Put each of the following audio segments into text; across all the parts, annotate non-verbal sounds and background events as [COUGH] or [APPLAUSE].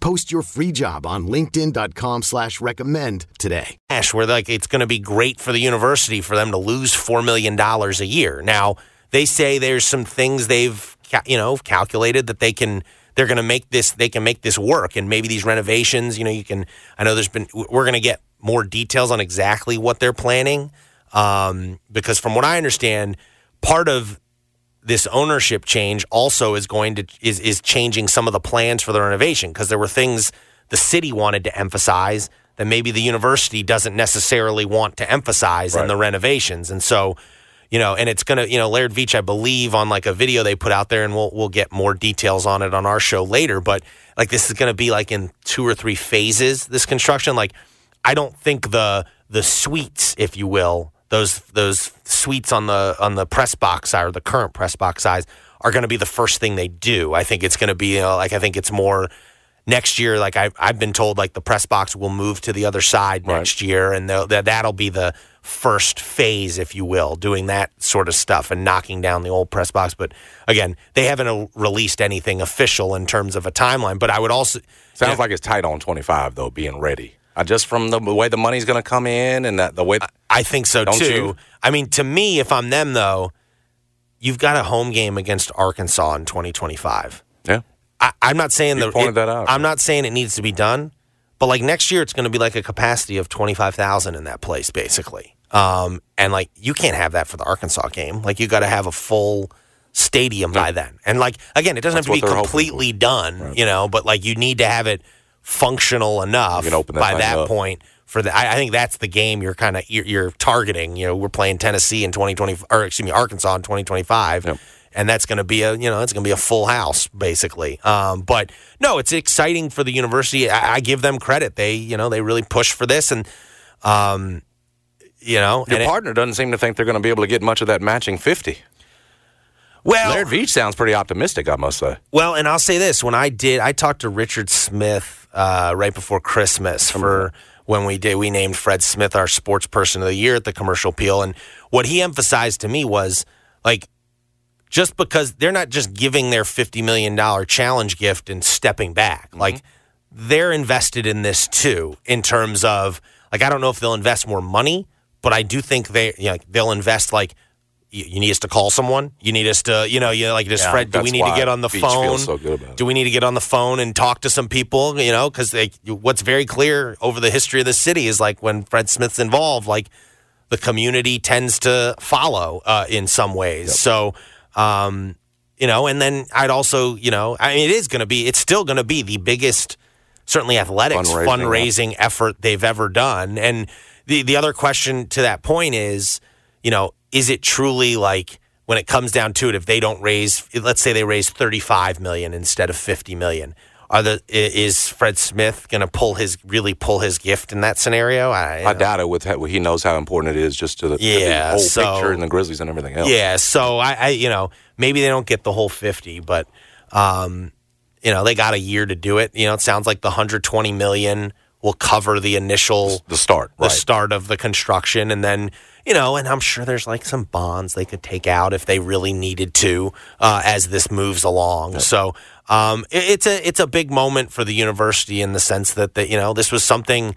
Post your free job on linkedin.com slash recommend today. Ash, where like it's going to be great for the university for them to lose $4 million a year. Now, they say there's some things they've, you know, calculated that they can – they're going to make this they can make this work and maybe these renovations you know you can i know there's been we're going to get more details on exactly what they're planning um, because from what i understand part of this ownership change also is going to is is changing some of the plans for the renovation because there were things the city wanted to emphasize that maybe the university doesn't necessarily want to emphasize right. in the renovations and so you know, and it's gonna, you know, Laird Veatch, I believe, on like a video they put out there, and we'll we'll get more details on it on our show later. But like this is gonna be like in two or three phases. This construction, like, I don't think the the suites, if you will, those those suites on the on the press box or the current press box size are going to be the first thing they do. I think it's going to be you know, like I think it's more next year. Like I I've been told, like the press box will move to the other side right. next year, and that that'll be the first phase, if you will, doing that sort of stuff and knocking down the old press box. But again, they haven't uh, released anything official in terms of a timeline. But I would also sounds you know, like it's tight on twenty five though, being ready. Uh, just from the way the money's going to come in and that the way I think so too. You? I mean, to me, if I'm them though, you've got a home game against Arkansas in 2025. Yeah, I, am not saying you the pointed it, that out. I'm not saying it needs to be done. But like next year, it's going to be like a capacity of twenty five thousand in that place, basically. Um, and like you can't have that for the Arkansas game. Like you got to have a full stadium by then. And like again, it doesn't That's have to be completely done, right. you know, but like you need to have it functional enough that by that up. point for the. I, I, think that's the game you're kind of you're, you're, targeting. You know, we're playing Tennessee in 2020 or excuse me, Arkansas in 2025. Yep and that's going to be a you know it's going to be a full house basically. Um, but no, it's exciting for the university. I, I, give them credit. They you know they really push for this, and um, you know your partner it, doesn't seem to think they're going to be able to get much of that matching fifty. Well, Laird Veatch sounds pretty optimistic, I must say. Well, and I'll say this: when I did, I talked to Richard Smith uh, right before Christmas for when we did. We named Fred Smith our Sports Person of the Year at the Commercial Appeal, and what he emphasized to me was like just because they're not just giving their $50 million challenge gift and stepping back. Mm-hmm. Like they're invested in this too, in terms of, like, I don't know if they'll invest more money, but I do think they, you know, they'll invest like, you, need us to call someone. You need us to, you know, you like this. Yeah, Fred, do we need to get on the phone? So do we need to get on the phone and talk to some people? You know, because they what's very clear over the history of the city is like when Fred Smith's involved, like the community tends to follow uh, in some ways. Yep. So um, you know, and then I'd also, you know, I mean, it is going to be, it's still going to be the biggest, certainly athletics fundraising, fundraising effort they've ever done. And the the other question to that point is, you know, is it truly like when it comes down to it, if they don't raise, let's say they raise 35 million instead of 50 million, are the is Fred Smith going to pull his really pull his gift in that scenario? I, I doubt it. With how, he knows how important it is just to the, yeah, to the whole so, picture and the Grizzlies and everything else. Yeah, so I, I, you know maybe they don't get the whole fifty, but um, you know they got a year to do it. You know it sounds like the hundred twenty million will cover the initial the start the right. start of the construction, and then you know, and I'm sure there's like some bonds they could take out if they really needed to uh, as this moves along. So um, it, it's a it's a big moment for the university in the sense that that you know this was something.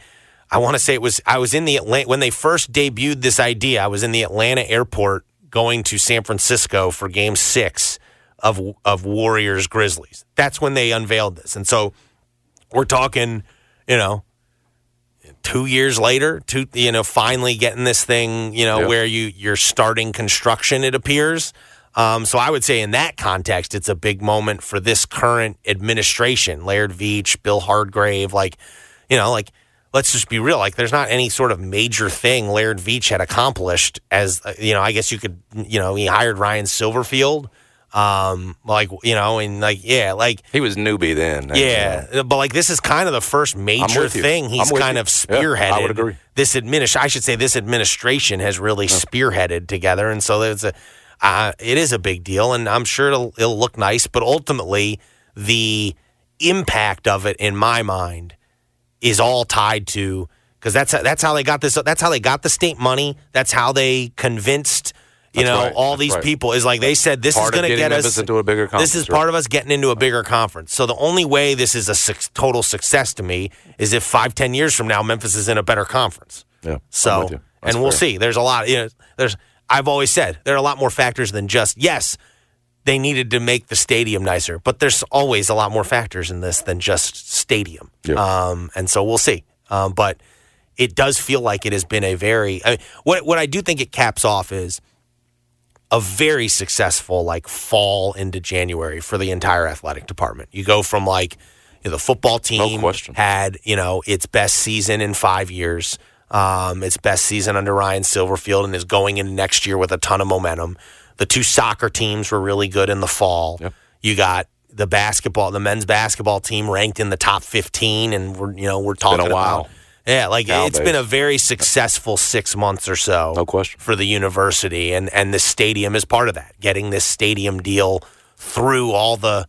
I want to say it was I was in the Atlanta when they first debuted this idea. I was in the Atlanta airport going to San Francisco for Game Six of of Warriors Grizzlies. That's when they unveiled this, and so we're talking, you know, two years later, to you know, finally getting this thing, you know, Yeah. where you you're starting construction. It appears. Um, so I would say in that context, it's a big moment for this current administration, Laird Veatch, Bill Hardgrove, like, you know, like let's just be real. Like, there's not any sort of major thing Laird Veatch had accomplished. As uh, you know, I guess you could, you know, he hired Ryan Silverfield. Um, like you know, and like yeah, like He was newbie then. yeah, but like this is kind of the first major thing he's kind you. of Yeah, spearheaded. I would agree. This administration, I should say, this administration has really spearheaded together, and so it's a, uh, it is a big deal, and I'm sure it'll it'll look nice, but ultimately the impact of it, in my mind, is all tied to because that's that's how they got this. That's how they got the state money. That's how they convinced. You That's know, right. all That's these right. people is like they said. This Part is going to get us into a bigger This is conference, right. part of us getting into a bigger conference. So the only way this is a suc total success to me is if five, ten years from now Memphis is in a better conference. Yeah, So, with you. That's and we'll see. There's a lot. You know, there's. I've always said there are a lot more factors than just yes. They needed to make the stadium nicer, but there's always a lot more factors in this than just stadium. Yeah. Um, and so we'll see. Um, but it does feel like it has been a very. I mean, what what I do think it caps off is a very successful like fall into January for the entire athletic department. You go from like you know, the football team question. had you know its best season in five years, um, its best season under Ryan Silverfield, and is going into next year with a ton of momentum. The two soccer teams were really good in the fall. Yep. You got the basketball, the men's basketball team ranked in the top fifteen, and we're you know we're talking a while. about yeah, like Cal it's been a very successful six months or so. No question. For the university, and and the stadium is part of that. Getting this stadium deal through all the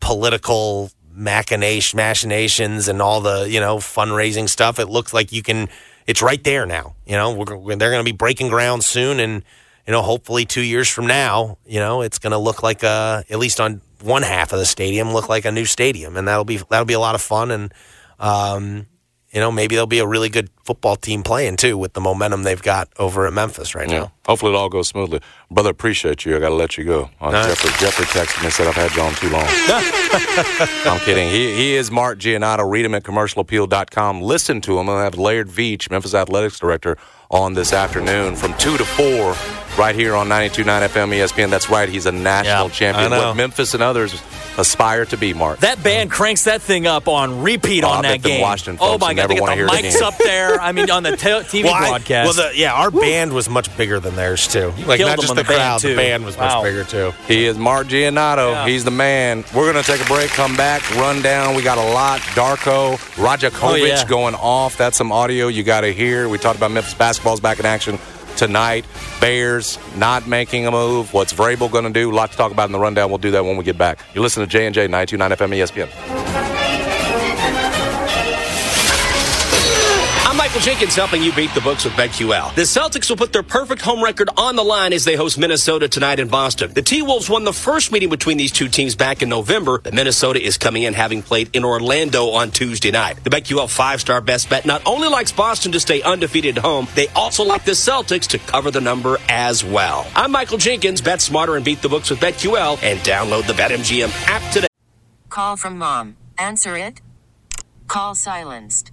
political machination machinations and all the you know fundraising stuff. It looks like you can. It's right there now. You know, we're, we're- they're going to be breaking ground soon, and you know, hopefully two years from now, you know, it's going to look like a at least on one half of the stadium look like a new stadium, and that'll be that'll be a lot of fun and. Um, you know, maybe there'll be a really good football team playing too with the momentum they've got over at Memphis right Yeah. now. Hopefully it all goes smoothly. Brother, appreciate you. I got to let you go. Uh, No. Jeffrey, Jeffrey texted me and said I've had you on too long. [LAUGHS] I'm kidding. He, he is Mark Giannotto. Read him at commercialappeal.com. Listen to him. I'll have Laird Veatch, Memphis Athletics Director, on this afternoon from 2 to 4 right here on 92.9 FM ESPN. That's right. He's a national Yeah, champion. What Memphis and others aspire to be, Mark. That band cranks that thing up on repeat Oh, on bet that them game. Washington oh my god, never they got wanna the hear it mics up there. [LAUGHS] I mean, on the te- [LAUGHS] TV Well, I- broadcast. well, the, yeah, our band was much bigger than theirs too. Like killed not just the, the band, crowd, too. the band was Wow. much bigger too. He is Mark Giannotto. Yeah. He's the man. We're going to take a break, come back, run down. We got a lot. Darko, Rajakovic Oh, yeah. going off. That's some audio you got to hear. We talked about Memphis basketball's back in action tonight. Bears not making a move. What's Vrabel going to do? A lot to talk about in the rundown. We'll do that when we get back. You listen to J&J 929 FM ESPN. Michael Jenkins helping you beat the books with BetQL. The Celtics will put their perfect home record on the line as they host Minnesota tonight in Boston. The T-Wolves won the first meeting between these two teams back in November, but Minnesota is coming in having played in Orlando on Tuesday night. The BetQL five-star best bet not only likes Boston to stay undefeated at home, they also like the Celtics to cover the number as well. I'm Michael Jenkins. Bet smarter and beat the books with BetQL and download the BetMGM app today. Call from mom. Answer it. Call silenced.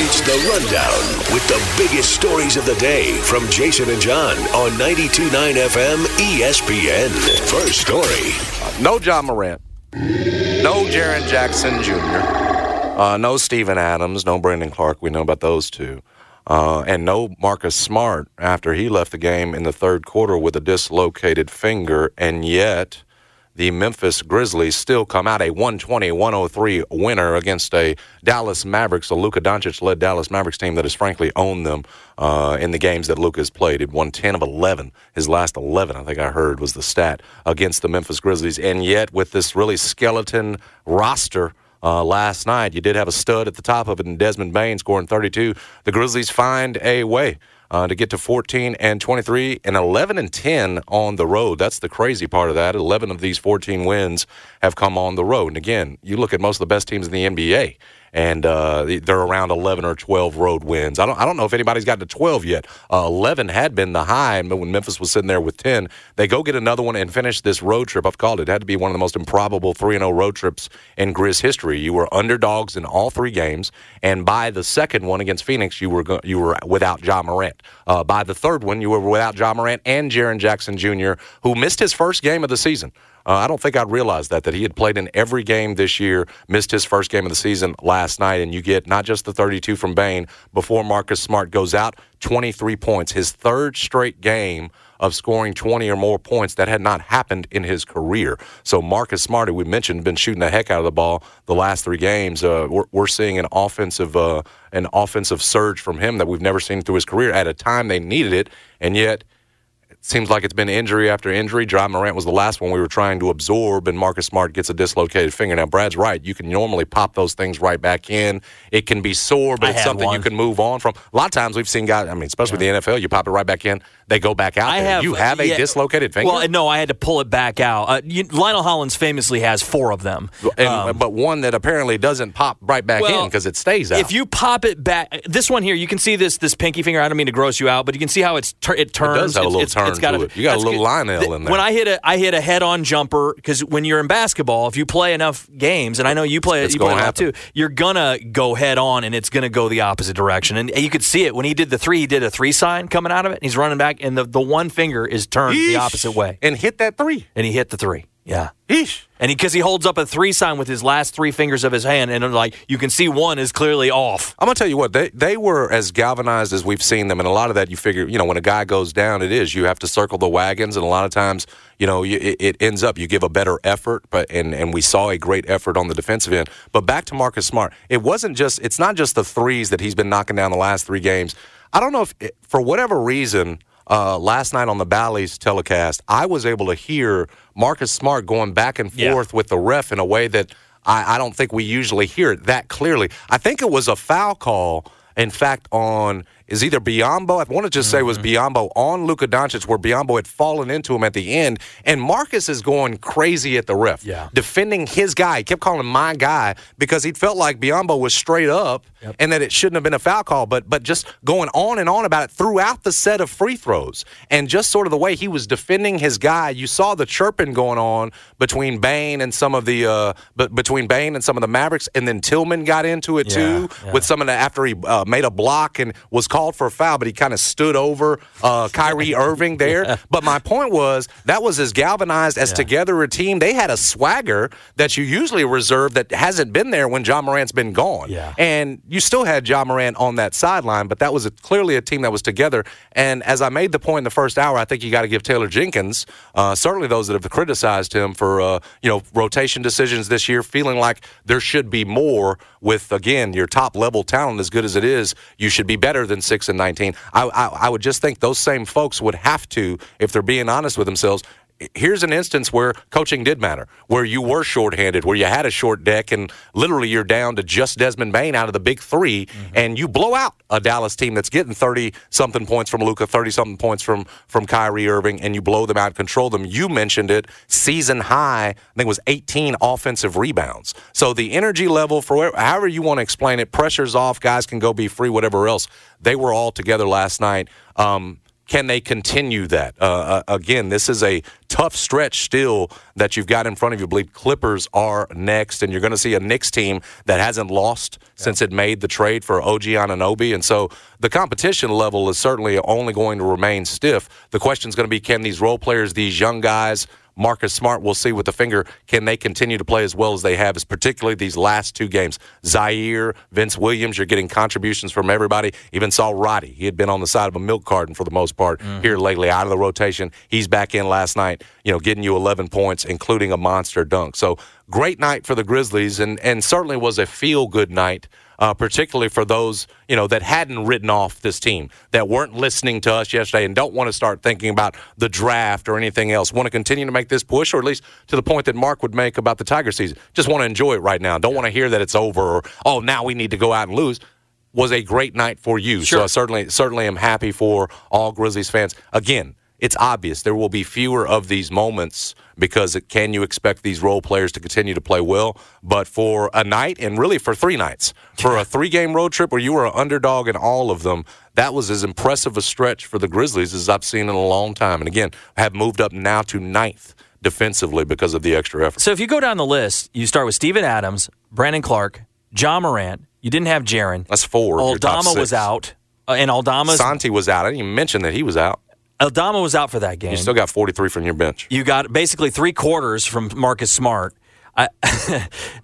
It's the Rundown with the biggest stories of the day from Jason and John on 92.9 FM ESPN. First story. No Ja Morant. No Jaren Jackson Jr. Uh, no Steven Adams. No Brandon Clarke. We know about those two. Uh, and no Marcus Smart after he left the game in the third quarter with a dislocated finger. And yet, the Memphis Grizzlies still come out a 120 103 winner against a Dallas Mavericks, a Luka Doncic led Dallas Mavericks team that has frankly owned them uh, in the games that Luka has played. It won 10 of 11. His last 11, I think I heard, was the stat against the Memphis Grizzlies. And yet, with this really skeleton roster, uh, last night. You did have a stud at the top of it in Desmond Bane scoring 32. The Grizzlies find a way uh, to get to 14 and 23 and 11 and 10 on the road. That's the crazy part of that. 11 of these 14 wins have come on the road. And again, you look at most of the best teams in the NBA and uh, they're around 11 or 12 road wins. I don't, I don't know if anybody's gotten to 12 yet. Uh, 11 had been the high, when Memphis was sitting there with 10, they go get another one and finish this road trip. I've called it. It had to be one of the most improbable 3 0 road trips in Grizz history. You were underdogs in all three games, and by the second one against Phoenix, you were go- you were without Ja Morant. Uh, by the third one, you were without Ja Morant and Jaren Jackson Jr., who missed his first game of the season. Uh, I don't think I'd realized that that he had played in every game this year, missed his first game of the season last night, and you get not just the 32 from Bane before Marcus Smart goes out, 23 points, his third straight game of scoring 20 or more points. That had not happened in his career. So Marcus Smart, we mentioned, been shooting the heck out of the ball the last three games. Uh, we're, we're, seeing an offensive uh, an offensive surge from him that we've never seen through his career at a time they needed it, and yet seems like it's been injury after injury. Ja Morant was the last one we were trying to absorb, and Marcus Smart gets a dislocated finger. Now, Brad's right. You can normally pop those things right back in. It can be sore, but I it's something one. you can move on from. A lot of times we've seen guys, I mean, especially yeah. with the NFL, you pop it right back in, they go back out I there. Have, you have a yeah, dislocated finger? Well, no, I had to pull it back out. Uh, you, Lionel Hollins famously has four of them. And, um, but one that apparently doesn't pop right back well, in because it stays out. If you pop it back, this one here, you can see this this pinky finger. I don't mean to gross you out, but you can see how it's it turns. It does have a little it's, turn it's got to. You got a little Lionel in there. When I hit a I hit a head on jumper because when you're in basketball, if you play enough games, and I know you play it's you play a lot too, you're gonna go head on, and it's gonna go the opposite direction. And you could see it when he did the three. He did a three sign coming out of it. And he's running back, and the the one finger is turned Eesh. the opposite way, and hit that three, and he hit the three. Yeah. Eesh. And he because he, he, holds up a three sign with his last three fingers of his hand, and uh, like you can see one is clearly off. I'm gonna tell you what they they were as galvanized as we've seen them, and a lot of that you figure, you know, when a guy goes down, it is you have to circle the wagons, and a lot of times, you know, you, it, it, ends up you give a better effort, but and and we saw a great effort on the defensive end. But back to Marcus Smart, it wasn't just it's not just the threes that he's been knocking down the last three games. I don't know if it, for whatever reason uh, last night on the Bally's telecast, I was able to hear Marcus Smart going back and forth yeah. with the ref in a way that I, I, don't think we usually hear it that clearly. I think it was a foul call, in fact, on is either Biyombo. I want to just mm-hmm. say it was mm-hmm. On Luka Doncic, where Biyombo had fallen into him at the end, and Marcus is going crazy at the ref, yeah. defending his guy. He kept calling him my guy because he felt like Biyombo was straight up yep. and that it shouldn't have been a foul call, but but just going on and on about it throughout the set of free throws, and just sort of the way he was defending his guy. You saw the chirping going on between Bane and some of the uh, but between Bane and some of the Mavericks, and then Tillman got into it yeah, too yeah. with some of the after he uh, made a block and was called for a foul, but he kind of stood over uh, Kyrie [LAUGHS] Irving there. Yeah. But my point was that was as galvanized as together a team. They had a swagger that you usually reserve that hasn't been there when Ja Morant's been gone. Yeah. And you still had Ja Morant on that sideline, but that was a, clearly a team that was together. And as I made the point in the first hour, I think you got to give Taylor Jenkins, uh, certainly those that have criticized him for uh, you know rotation decisions this year, feeling like there should be more with again your top level talent as good as it is. You should be better than six and nineteen. I, I, I would just think those same folks would have to, if they're being honest with themselves, here's an instance where coaching did matter, where you were shorthanded, where you had a short deck, and literally you're down to just Desmond Bane out of the big 3 mm-hmm. and you blow out a Dallas team that's getting 30 something points from Luka, 30 something points from from Kyrie Irving, and you blow them out, control them. You mentioned it, season high, I think it was 18 offensive rebounds. So the energy level, for however you want to explain it, pressure's off, guys can go be free, whatever else. They were all together last night. Um, can they continue that? Uh, uh, again, this is a tough stretch still that you've got in front of you. I believe Clippers are next, and you're going to see a Knicks team that hasn't lost yeah. since it made the trade for OG Anunoby. And Obi. And so the competition level is certainly only going to remain stiff. The question is going to be can these role players, these young guys, Marcus Smart, we'll see with the finger, can they continue to play as well as they have, as particularly these last two games? Ziaire, Vince Williams, you're getting contributions from everybody. Even saw Roddy. He had been on the side of a milk carton for the most part mm-hmm. here lately, out of the rotation. He's back in last night, you know, getting you 11 points, including a monster dunk. So great night for the Grizzlies, and, and certainly was a feel good night uh, particularly for those you know that hadn't written off this team, that weren't listening to us yesterday, and don't want to start thinking about the draft or anything else. Want to continue to make this push, or at least to the point that Mark would make about the Tiger season. Just want to enjoy it right now. Don't want to hear that it's over or oh now we need to go out and lose was a great night for you. Sure. So I certainly certainly am happy for all Grizzlies fans. Again, it's obvious there will be fewer of these moments because it, can you expect these role players to continue to play well? But for a night and really for three nights, for a three game road trip where you were an underdog in all of them, that was as impressive a stretch for the Grizzlies as I've seen in a long time. And again, have moved up now to ninth defensively because of the extra effort. So if you go down the list, you start with Steven Adams, Brandon Clarke, Ja Morant. You didn't have Jaren. That's four. Aldama was out. Uh, and Aldama. Santi was out. I didn't even mention that he was out. Aldama was out for that game. You still got 43 from your bench. You got basically three quarters from Marcus Smart. I, [LAUGHS]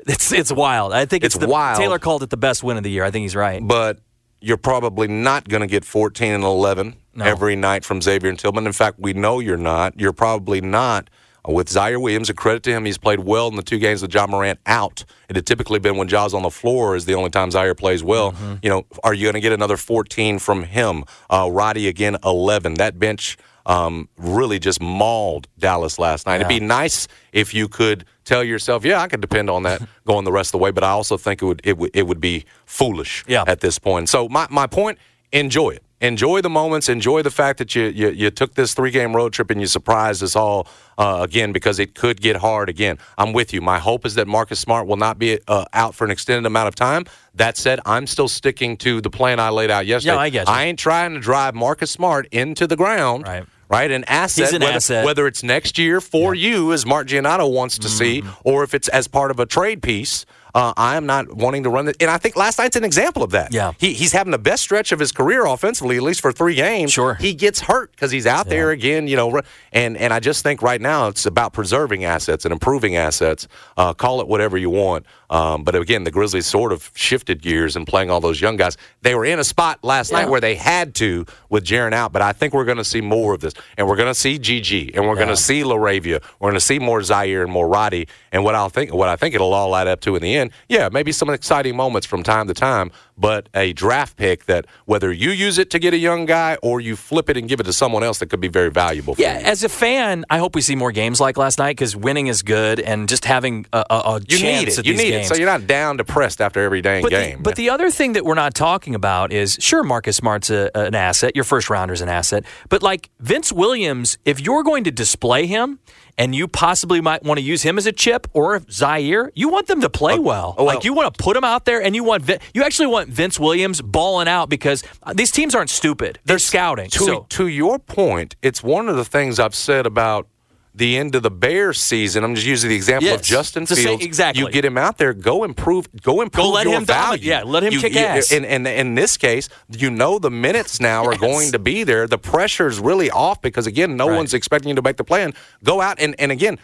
it's it's wild. I think it's, it's the, wild. Taylor called it the best win of the year. I think he's right. But you're probably not going to get 14 and 11 no. every night from Xavier and Tillman. In fact, we know you're not. You're probably not with Ziaire Williams. A credit to him, he's played well in the two games with Ja Morant out. It had typically been when Ja's on the floor is the only time Ziaire plays well. Mm-hmm. You know, are you going to get another 14 from him? Uh, Roddy again, 11. That bench um, really just mauled Dallas last night. Yeah. It'd be nice if you could tell yourself, "Yeah, I can depend on that [LAUGHS] going the rest of the way." But I also think it would it would it would be foolish yeah. at this point. So my my point: enjoy it enjoy the moments, enjoy the fact that you you, you took this three game road trip and you surprised us all uh, again because it could get hard again. I'm with you. My hope is that Marcus Smart will not be uh, out for an extended amount of time. That said, I'm still sticking to the plan I laid out yesterday. Yeah, I guess. I ain't trying to drive Marcus Smart into the ground. Right right? An asset, an whether, asset. whether, it's next year for yeah. you, as Mark Giannotto wants to mm-hmm. see, or if it's as part of a trade piece uh, I am not wanting to run it. And I think last night's an example of that. Yeah. He, he's having the best stretch of his career offensively, at least for three games. Sure. He gets hurt because he's out yeah. there again, you know. And, and I just think right now it's about preserving assets and improving assets. Uh, call it whatever you want. Um, but again, the Grizzlies sort of shifted gears and playing all those young guys. They were in a spot last yeah. night where they had to with Jaren out, but I think we're going to see more of this. And we're going to see GG, and we're yeah. going to see LaRavia. We're going to see more Ziaire and more Roddy. And what I'll think, what I think it'll all add up to in the end, yeah, maybe some exciting moments from time to time, but a draft pick that whether you use it to get a young guy or you flip it and give it to someone else that could be very valuable. yeah, you. as a fan, I hope we see more games like last night because winning is good, and just having a, a, a you chance need it. you need games. it, so you're not down depressed after every dang but game. The, but the other thing that we're not talking about is sure, Marcus Smart's a, an asset. Your first rounder's an asset, but like Vince Williams, if you're going to display him and you possibly might want to use him as a chip or Ziaire, you want them to play oh, well. Oh, well. Like you want to put them out there, and you want you actually want Vince Williams balling out because uh, these teams aren't stupid; they're scouting. To, so. to your point, it's one of the things I've said about the end of the Bears season. I'm just using the example yes, of Justin Fields. Same, exactly. You get him out there, go improve, go improve go let your him value. Dominate. Yeah, let him you, kick you, ass. And, and, in this case, you know the minutes now yes. are going to be there. The pressure's really off because again, no right. one's expecting you to make the plan. Go out and and again,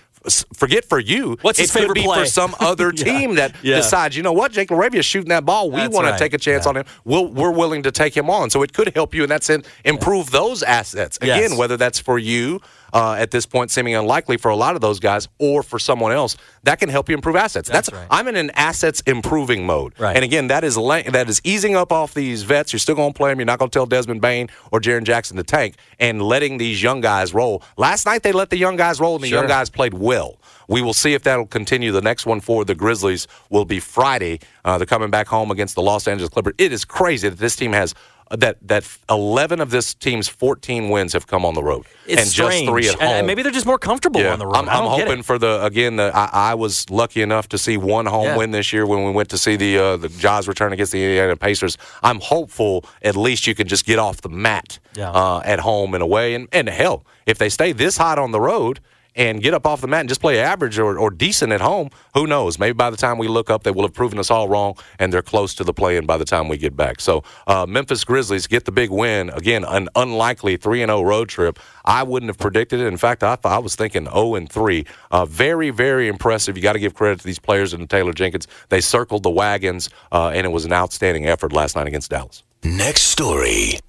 forget for you. What's his it favorite could be play? for some other [LAUGHS] team yeah. that yeah. decides, you know what, Jake LaRavia is shooting that ball. We want right. to take a chance yeah. on him. We'll, we're willing to take him on. So it could help you in that sense, improve those assets. Again, yes. whether that's for you uh, at this point, seeming unlikely for a lot of those guys, or for someone else, that can help you improve assets. That's, that's right. I'm in an assets improving mode. Right. And again, that is that is easing up off these vets. You're still going to play them. You're not going to tell Desmond Bane or Jaren Jackson to tank and letting these young guys roll. Last night they let the young guys roll, and the sure. young guys played well. We will see if that'll continue. The next one for the Grizzlies will be Friday. Uh, they're coming back home against the Los Angeles Clippers. It is crazy that this team has that that 11 of this team's 14 wins have come on the road, It's and just strange. three at home. and maybe they're just more comfortable on the road. I'm, I'm hoping for the again. The, I, I was lucky enough to see one home Yeah. win this year when we went to see the uh, the Jaws return against the Indiana Pacers. I'm hopeful at least you can just get off the mat Yeah. uh, at home and away, and and hell, if they stay this hot on the road. And get up off the mat and just play average or, or decent at home. Who knows? Maybe by the time we look up, they will have proven us all wrong, and they're close to the play-in by the time we get back. So, uh, Memphis Grizzlies get the big win again. An unlikely three and zero road trip. I wouldn't have predicted it. In fact, I, I was thinking 0 and 3. Uh, very, very impressive. You got to give credit to these players and Taylor Jenkins. They circled the wagons, uh, and it was an outstanding effort last night against Dallas. Next story.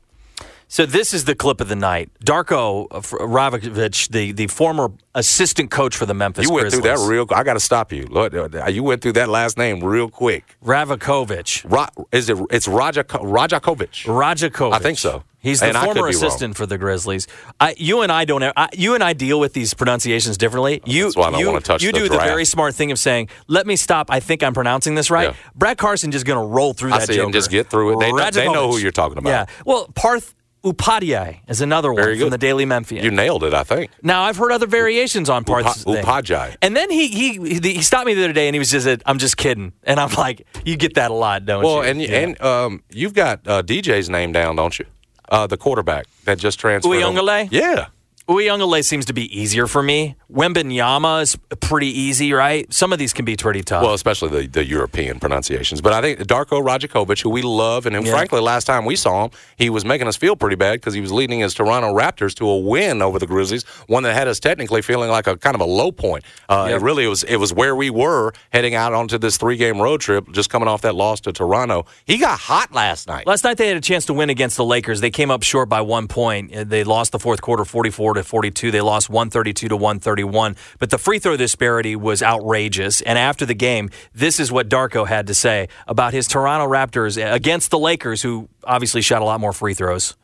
So this is the clip of the night. Darko Ravikovich, the, the former assistant coach for the Memphis You went Grizzlies. through that real. I got to stop you. Look, uh, You went through that last name real quick. Ravakovich. Ra- is it? It's Raja Rajakovic. Rajakovic. I think so. He's the And former be wrong. assistant for the Grizzlies. I, you and I don't. I, you and I deal with these pronunciations differently. You, That's why I don't you, wanna touch you the do the very smart thing of saying, "Let me stop. I think I'm pronouncing this right." Yeah. Brad Carson just going to roll through I that. see him joker. just get through it. They they know who you're talking about. Yeah. Well, Parth Upadhyay is another one from the Daily Memphian. You nailed it. I think. Now I've heard other variations on Upa- thing. Upadhyay. And then he, he he stopped me the other day and he was just "I'm just kidding," and I'm like, "You get that a lot, don't Well, you?" Well, and Yeah. and um, you've got uh, DJ's name down, don't you? Uh, the quarterback that just transferred. Uiagalelei? Yeah. Uiagalelei seems to be easier for me. Wembanyama is pretty easy, right? Some of these can be pretty tough. Well, especially the, the European pronunciations. But I think Darko Rajakovic, who we love, and who, Yeah. frankly, last time we saw him, he was making us feel pretty bad because he was leading his Toronto Raptors to a win over the Grizzlies, one that had us technically feeling like a kind of a low point. Uh, Yeah. It really was. It was where we were heading out onto this three game road trip, just coming off that loss to Toronto. He got hot last night. Last night they had a chance to win against the Lakers. They came up short by one point. Uh, They lost the fourth quarter 44 to 42. They lost 132 to 131. But the free throw disparity was outrageous. And after the game, this is what Darko had to say about his Toronto Raptors against the Lakers, who obviously shot a lot more free throws.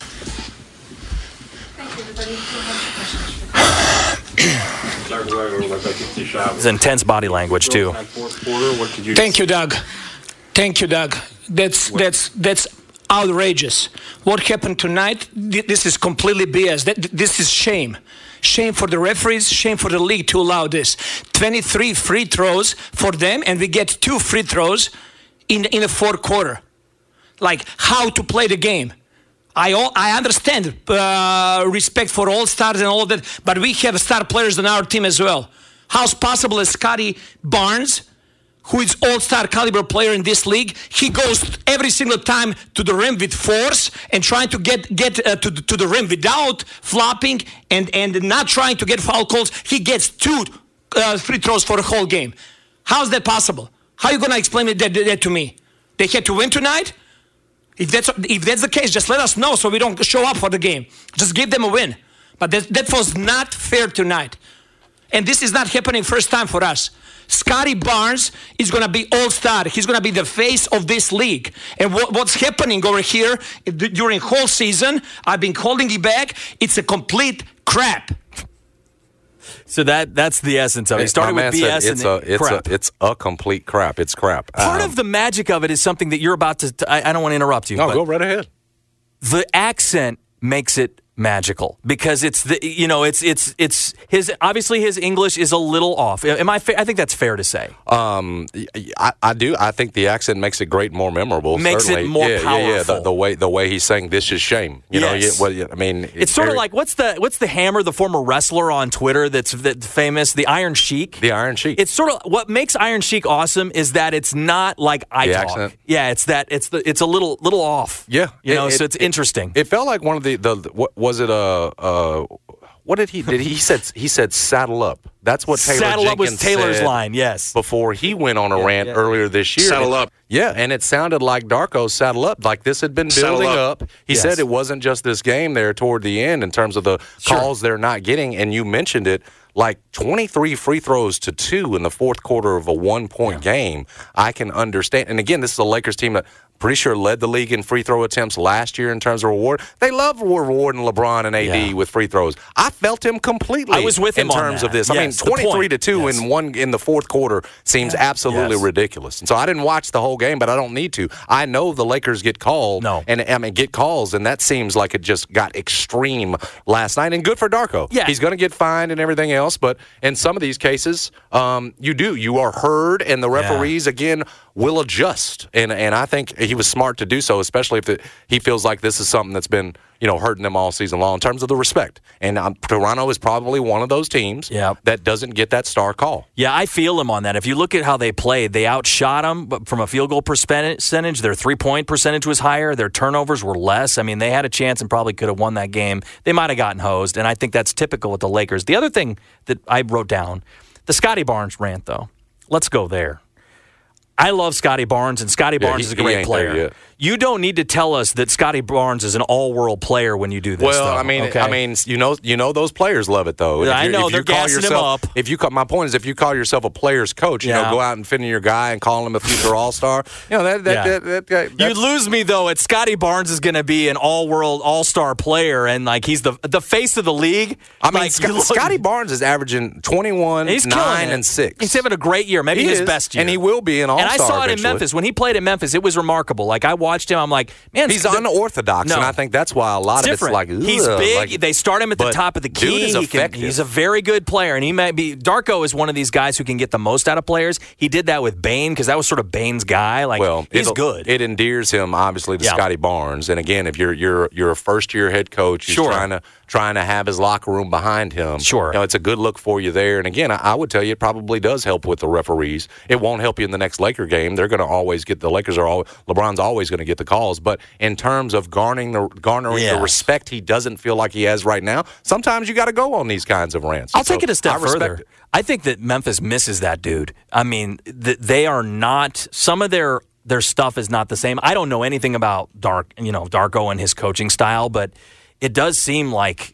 It's intense body language, too. Thank you, Doug. Thank you, Doug. That's that's that's outrageous. What happened tonight? This is completely BS. This is shame. Shame for the referees. Shame for the league to allow this. 23 free throws for them, and we get two free throws in in the fourth quarter. Like how to play the game. I all, I understand uh, respect for all stars and all that, but we have star players on our team as well. How's possible Scottie Barnes, who is all-star caliber player in this league, he goes every single time to the rim with force and trying to get get uh, to, the- to the rim without flopping and and not trying to get foul calls. He gets two uh, free throws for the whole game. How's that possible? How are you gonna explain it that, that to me? They had to win tonight. If that's if that's the case, just let us know so we don't show up for the game. Just give them a win. But that, that was not fair tonight. And this is not happening first time for us. Scottie Barnes is going to be all star. He's going to be the face of this league. And what, what's happening over here d- during whole season, I've been holding it back. It's a complete crap. So that that's the essence of it. He started with BS said and it's a then it's crap. a it's a complete crap. It's crap. Part Um, of the magic of it is something that you're about to. to- I, I don't want to interrupt you. no, but go right ahead. The accent makes it magical because it's the you know it's it's it's his obviously his English is a little off. Am I? Fa- I think that's fair to say. Um, I, I do. I think the accent makes it great, more memorable. Makes it certainly. more yeah, Yeah, yeah. The, the way the way he's saying this is shame. You know. Yes. Yeah, well, I mean, It's sort of like what's the what's the Hammer, the former wrestler on Twitter that's that famous, the Iron Sheik. the Iron Sheik. It's sort of what makes Iron Sheik awesome is that it's not like I The talk. accent? Yeah, it's that it's the it's a little little off. Yeah, you know, It- so it- it's interesting. It felt like one of the the what was it? Uh, uh, what did he did he said he said saddle up. That's what Taylor said. Saddle up was Taylor's said line. Yes. before he went on a rant yeah. earlier this year. Saddle up. Yeah, and it sounded like Darko's saddle up, like this had been building up. up. He Yes. said it wasn't just this game there toward the end in terms of the Sure. calls they're not getting, and you mentioned it. Like 23 free throws to two in the fourth quarter of a one point game. I can understand. And again, this is a Lakers team that Pretty sure led the league in free throw attempts last year in terms of reward. They love rewarding LeBron and AD Yeah. with free throws. I felt him completely. I was with him in terms of this. I mean, twenty three to two Yes. in one in the fourth quarter seems absolutely Yes. ridiculous. And so I didn't watch the whole game, but I don't need to. I know the Lakers get called. No. and I mean get calls, and that seems like it just got extreme last night. And good for Darko. Yeah. he's going to get fined and everything else. But in some of these cases, um, you do you are heard, and the referees again will adjust. And and I think he was smart to do so, especially if it, he feels like this is something that's been you know hurting them all season long in terms of the respect. And um, Toronto is probably one of those teams Yep. that doesn't get that star call. Yeah, I feel him on that. If you look at how they played, they outshot them but from a field goal percentage. Their three point percentage was higher. Their turnovers were less. I mean, they had a chance and probably could have won that game. They might have gotten hosed, and I think that's typical with the Lakers. The other thing that I wrote down, the Scottie Barnes rant, though. Let's go there. I love Scottie Barnes, and Scotty Yeah, Barnes he- is a great player. You don't need to tell us that Scottie Barnes is an all-world player when you do this. Well, though, I mean, okay? I mean, you know, you know, those players love it though. I you- know, they're call gassing him up. If you call, my point is, if you call yourself a player's coach, you Yeah. know, go out and defend your guy and call him a future All Star. You know that that, Yeah. that, that, that, You lose me though. At Scottie Barnes is going to be an all-world, all-star player, and like he's the the face of the league. I mean, like, Sc- Scottie Barnes is averaging 21, he's 9, and 6. He's having a great year, maybe He his is, best year, and he will be an All-Star And I saw it in. Memphis when he played in Memphis. It was remarkable. Like I watched him, I'm like, man, He's unorthodox, No. and I think that's why a lot It's of different. it's like he's big. like- they start him at the top of the dude key. is He can- he's a very good player, and he might be. Darko is one of these guys who can get the most out of players. He did that with Bane because that was sort of Bane's guy. Like well, he's good. It endears him obviously to Yeah. Scottie Barnes. And again, if you're you're you're a first year head coach, he's Sure. trying to trying to have his locker room behind him. Sure. you know, it's a good look for you there. And again, I, I would tell you it probably does help with the referees. It won't help you in the next Laker game. They're going to always get the Lakers are all LeBron's always going to get the calls. But in terms of garnering the garnering Yes. the respect he doesn't feel like he has right now, sometimes you got to go on these kinds of rants. I'll So take it a step I further. it. I think that Memphis misses that dude. I mean, th- they are not. Some of their their stuff is not the same. I don't know anything about Dark, you know, Darko and his coaching style, but it does seem like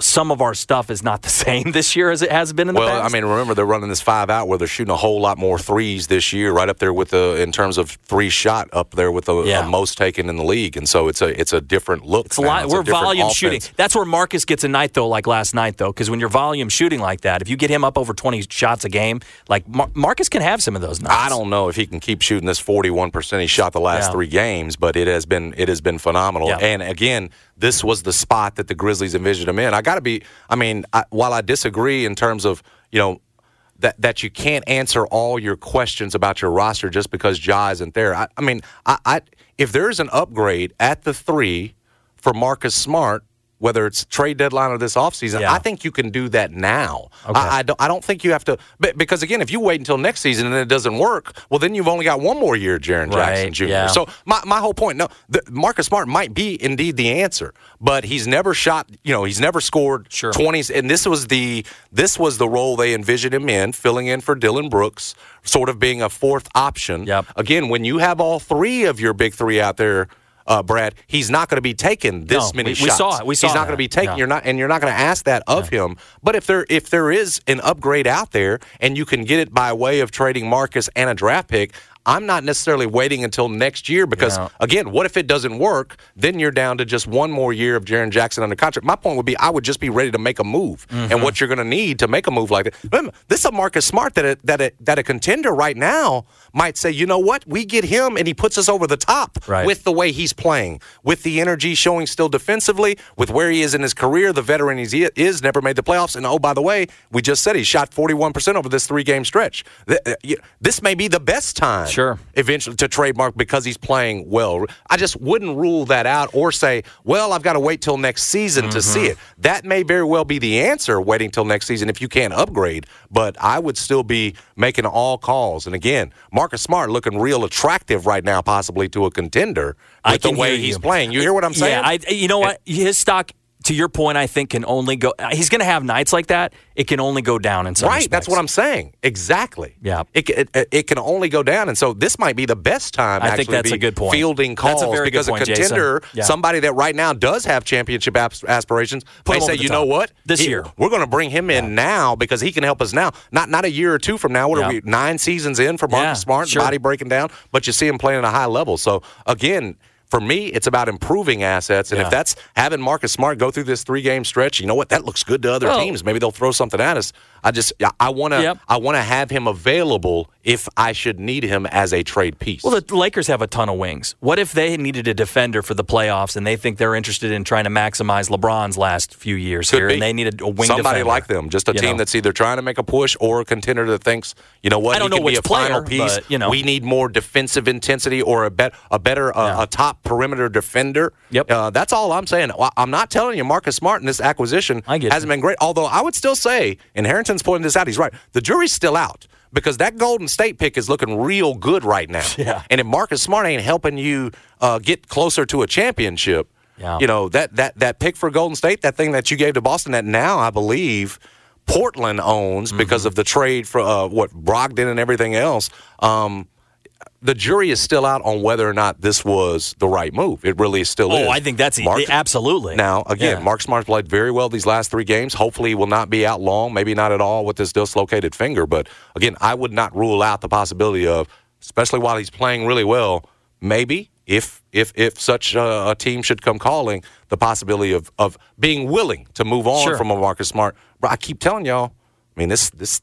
some of our stuff is not the [LAUGHS] same this year as it has been in the Well, past. I mean, remember they're running this five out where they're shooting a whole lot more threes this year, right up there with the in terms of three shot up there with the Yeah. uh, most taken in the league, and so it's a it's a different look. It's a lot. We're volume shooting. That's where Marcus gets a night though, like last night though, because when you're volume shooting like that, if you get him up over 20 shots a game, like Mar- Marcus can have some of those nights. I don't know if he can keep shooting this 41 percent he shot the last Yeah. three games, but it has been it has been phenomenal. Yeah. And again, this was the spot that the Grizzlies envisioned him in. I got to be. I mean, I, while I disagree in terms of you know. That, that you can't answer all your questions about your roster just because Ja isn't there. I, I mean, I, I if there's an upgrade at the three for Marcus Smart, whether it's trade deadline or this offseason, Yeah. I think you can do that now. I, I, don't, I don't think you have to, but, because again, if you wait until next season and it doesn't work, well, then you've only got one more year, Jaren Jackson Right, Jr. yeah. So my, my whole point, no, the, Marcus Smart might be indeed the answer, but he's never shot, you know, he's never scored Sure. 20s, and this was the this was the role they envisioned him in, filling in for Dillon Brooks, sort of being a fourth option. Yep. Again, when you have all three of your big three out there. Uh, Brad, he's not going to be taking this No, many we- we shots. saw it. We saw he's not going to be taking. Yeah. You're not, and you're not going to ask that of him. But if there if there is an upgrade out there, and you can get it by way of trading Marcus and a draft pick, I'm not necessarily waiting until next year because Yeah. again, what if it doesn't work? Then you're down to just one more year of Jaren Jackson under contract. My point would be, I would just be ready to make a move, Mm-hmm. and what you're going to need to make a move like that. Remember, this is a Marcus Smart that a, that a, that a contender right now might say, you know what, we get him, and he puts us over the top Right. with the way he's playing, with the energy showing still defensively, with where he is in his career, the veteran he is, never made the playoffs. And oh, by the way, we just said he shot 41% over this three game stretch. Uh, This may be the best time Sure. Eventually to trademark because he's playing well. I just wouldn't rule that out or say, well, I've got to wait till next season to see mm-hmm. it. That may very well be the answer, waiting till next season if you can't upgrade. But I would still be making all calls. And again, Marcus Smart looking real attractive right now, possibly to a contender with I the way he's playing. You hear what I'm saying? Yeah, I, you know what? His stock to your point, I think can only go. He's going to have nights like that. It can only go down in some right. respects. That's what I'm saying. Exactly. Yeah. It, it, it can only go down, and so this might be the best time. I think actually that's to a good point. Fielding That's calls a very good because point, a contender, Yeah. somebody that right now does have championship aspirations, Put may say, you top. know what, This He- year. we're going to bring him in now because he can help us now. Not not a year or two from now. What Yeah. are we? Nine seasons in for Marcus Yeah, Smart, sure. body breaking down, but you see him playing at a high level. So again. For me, it's about improving assets, and Yeah. if that's having Marcus Smart go through this three-game stretch, you know what? That looks good to other Well- teams. Maybe they'll throw something at us. I just, I want to, Yep. I want to have him available if I should need him as a trade piece. Well, the Lakers have a ton of wings. What if they needed a defender for the playoffs and they think they're interested in trying to maximize LeBron's last few years Could here, be. and they needed a wing Somebody defender? like them, just a You team know? that's either trying to make a push or a contender that thinks, you know what, I don't he know can be a final piece. but, you know. we need more defensive intensity or a bet, a better, uh, Yeah. a top perimeter defender. Yep. Uh, that's all I'm saying. I'm not telling you Marcus Smart in this acquisition hasn't you. been great. Although I would still say, and Harrington's pointing this out, he's right. The jury's still out. Because that Golden State pick is looking real good right now. [LAUGHS] Yeah. And if Marcus Smart ain't helping you uh, get closer to a championship, Yeah. you know that that that pick for Golden State, that thing that you gave to Boston, that now I believe Portland owns Mm-hmm. because of the trade for uh, what Brogdon and everything else. Um, the jury is still out on whether or not this was the right move. It really is still oh, is. Oh, I think that's Mark- absolutely. Now, again, Yeah. Mark Smart's played very well these last three games. Hopefully, he will not be out long, maybe not at all with this dislocated finger. But again, I would not rule out the possibility of, especially while he's playing really well, maybe if if if such a, a team should come calling, the possibility of of being willing to move on Sure. from a Marcus Smart. But I keep telling y'all, I mean, this this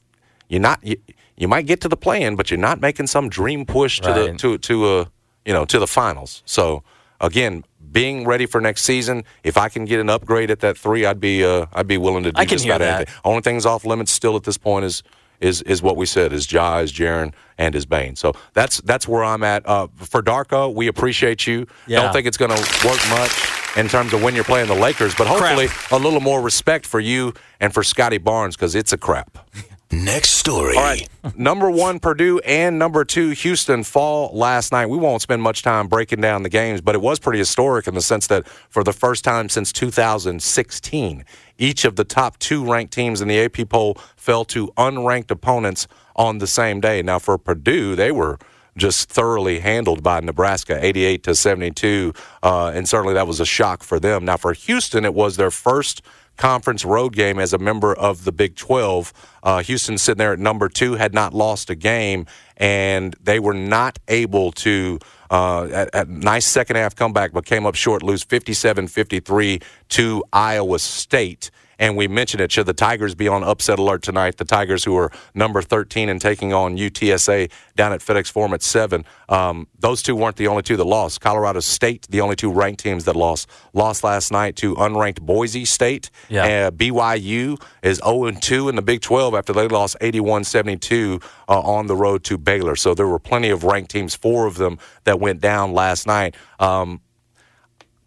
you're not you, you might get to the play-in, but you're not making some dream push to the to to a you know to the finals. So again, being ready for next season, if I can get an upgrade at that three, I'd be uh, I'd be willing to do I can just about that. anything. Only thing's off limits still at this point is is is what we said is Ja, is Jaren, and is Bane. So that's that's where I'm at. Uh, for Darko, we appreciate you. Yeah. Don't think it's going to work much in terms of when you're playing the Lakers, but hopefully a little more respect for you and for Scottie Barnes because it's a crap. [LAUGHS] Next story. All right. number one, Purdue, and number two, Houston fall last night. We won't spend much time breaking down the games, but it was pretty historic in the sense that for the first time since 2016, each of the top two ranked teams in the AP poll fell to unranked opponents on the same day. Now, for Purdue, they were just thoroughly handled by Nebraska, 88 to 72, uh, and certainly that was a shock for them. Now, for Houston, it was their first conference road game as a member of the Big 12. Uh, Houston sitting there at number two had not lost a game, and they were not able to. Uh, at, at nice second half comeback, but came up short, lose 57 53 to Iowa State. And we mentioned it. Should the Tigers be on upset alert tonight? The Tigers, who are number 13 and taking on UTSA down at FedEx Forum at 7. Um, those two weren't the only two that lost. Colorado State, the only two ranked teams that lost, lost last night to unranked Boise State. Yeah. Uh, BYU is 0 2 in the Big 12 after they lost 81 72 uh, on the road to Baylor. So there were plenty of ranked teams, four of them, that went down last night. Um,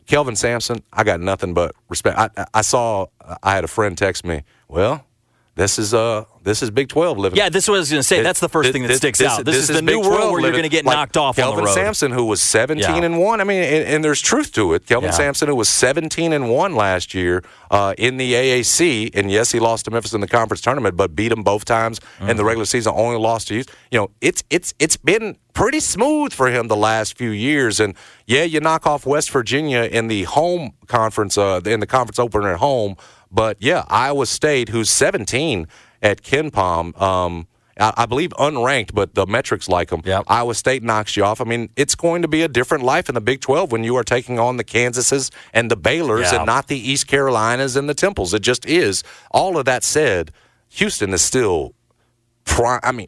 Kelvin Sampson, I got nothing but respect. I, I- saw, I had a friend text me, well, this is uh this is Big 12 living. Yeah, this is what I was going to say. It- That's the first this- thing that this- sticks this- out. This, is the new world where you're going to get Like knocked off Kelvin on the road. Sampson, who was 17 Yeah. and one. I mean, and, and there's truth to it. Kelvin Yeah. Sampson, who was 17 and one last year uh, in the AAC, and yes, he lost to Memphis in the conference tournament, but beat them both times in Mm-hmm. the regular season. Only lost to you. You know, it's it's it's been pretty smooth for him the last few years. And yeah, you knock off West Virginia in the home conference, uh, in the conference opener at home. But yeah, Iowa State, who's 17 at KenPom. Um, I I believe unranked, but the metrics like them. Yep. Iowa State knocks you off. I mean, it's going to be a different life in the Big 12 when you are taking on the Kansases and the Baylors Yeah. and not the East Carolinas and the Temples. It just is. All of that said, Houston is still prime. I mean,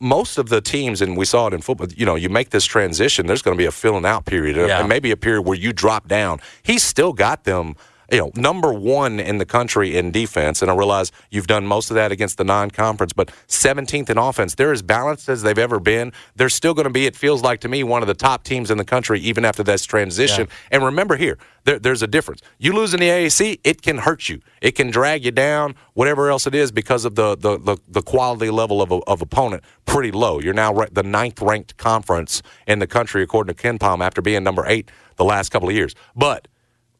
most of the teams, and we saw it in football, you know, you make this transition, there's going to be a filling out period, Yeah. and maybe a period where you drop down. He's still got them. You know, number one in the country in defense, and I realize you've done most of that against the non-conference, but 17th in offense. They're as balanced as they've ever been. They're still going to be. It feels like to me one of the top teams in the country, even after this transition. And remember here, there, there's a difference. You lose in the AAC, it can hurt you. It can drag you down, whatever else it is, because of the the, the, the quality level of, of opponent pretty low. You're now the ninth ranked conference in the country, according to KenPom, after being number eight the last couple of years. But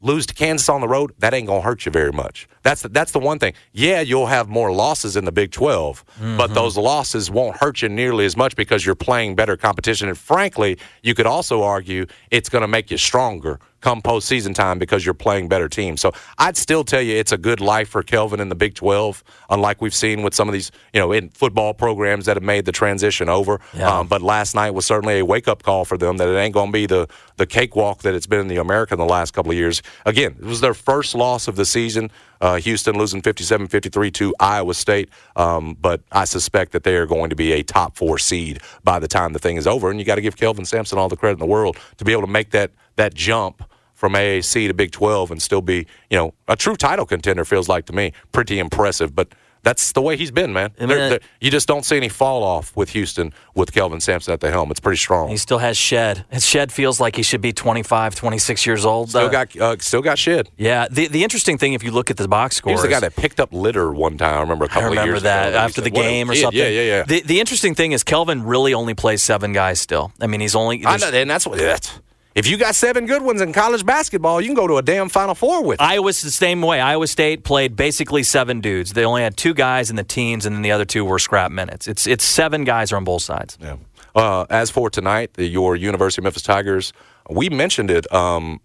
lose to Kansas on the road, that ain't gonna hurt you very much. That's the, that's the one thing. Yeah, you'll have more losses in the Big 12, Mm-hmm. but those losses won't hurt you nearly as much because you're playing better competition. And frankly, you could also argue it's going to make you stronger come postseason time because you're playing better teams. So I'd still tell you it's a good life for Kelvin in the Big 12, unlike we've seen with some of these, you know, in football programs that have made the transition over. Yeah. Um, but last night was certainly a wake up call for them that it ain't going to be the the cakewalk that it's been in the American the last couple of years. Again, it was their first loss of the season. Uh, Houston losing 57 53 to Iowa State. Um, but I suspect that they are going to be a top four seed by the time the thing is over. And you got to give Kelvin Sampson all the credit in the world to be able to make that, that jump from AAC to Big 12 and still be, you know, a true title contender feels like to me. Pretty impressive. But that's the way he's been, man. I mean, uh, there- you just don't see any fall off with Houston with Kelvin Sampson at the helm. It's pretty strong. He still has Shed. His Shed feels like he should be 25, 26 years old. Still Uh, got uh, still got shit. yeah. The the interesting thing, if you look at the box score, was the guy that picked up litter one time. I remember a I couple of remember years that ago. After the said, "What a game or kid." something. Yeah, yeah, yeah. The, the interesting thing is Kelvin really only plays seven guys still. I mean, he's only. I know, and that's what that's. If you got seven good ones in college basketball, you can go to a damn Final Four with. Iowa's the same way. Iowa State played basically seven dudes. They only had two guys in the teens, and then the other two were scrap minutes. It's it's seven guys are on both sides. Yeah. Uh, as for tonight, the, your University of Memphis Tigers, we mentioned it. Um,